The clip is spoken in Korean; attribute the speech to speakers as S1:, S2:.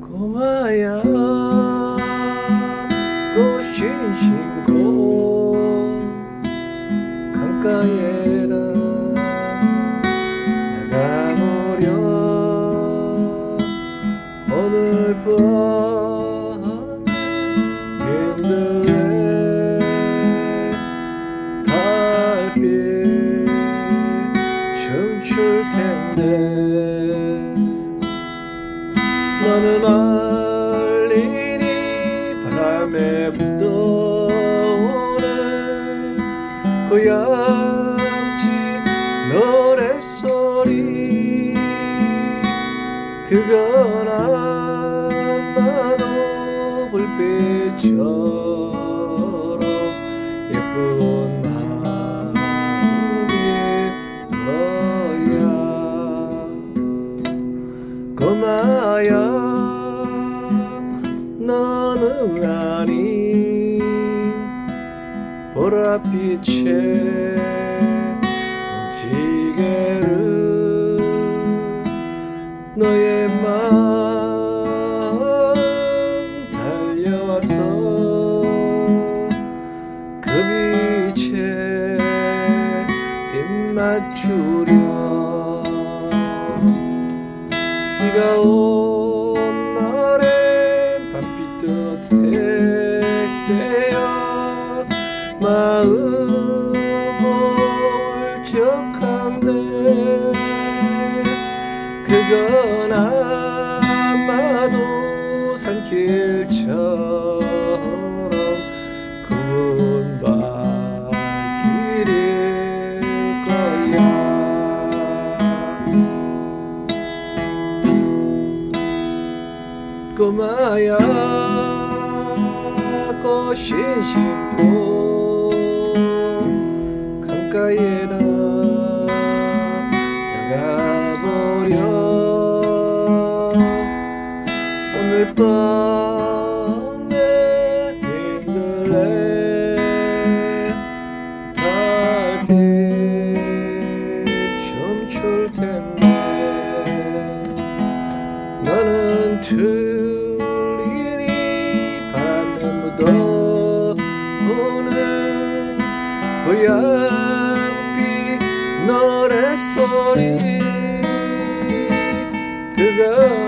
S1: 고마야 꽃신 신고 강가에 나가보려. 오늘 밤 춤출 텐데. 너는 알리니 바람에 묻어오는 고향집 노랫소리. 그건 아마도 불빛처럼 예쁜 꼬마야 너는 아니. 보랏빛의 무지개를 너의 마음 달려와서 그 빛에 입 맞추려 비가 온 날엔 밤빛도 색되어 마음 울적한데 그건 아마도 산길처럼 꼬마야 꽃신 심고 강가에나 나가보려. 오늘 밤에 힘들래 달빛 춤출 텐데 너는 틀 묻어오는 고향빛 노래소리 그가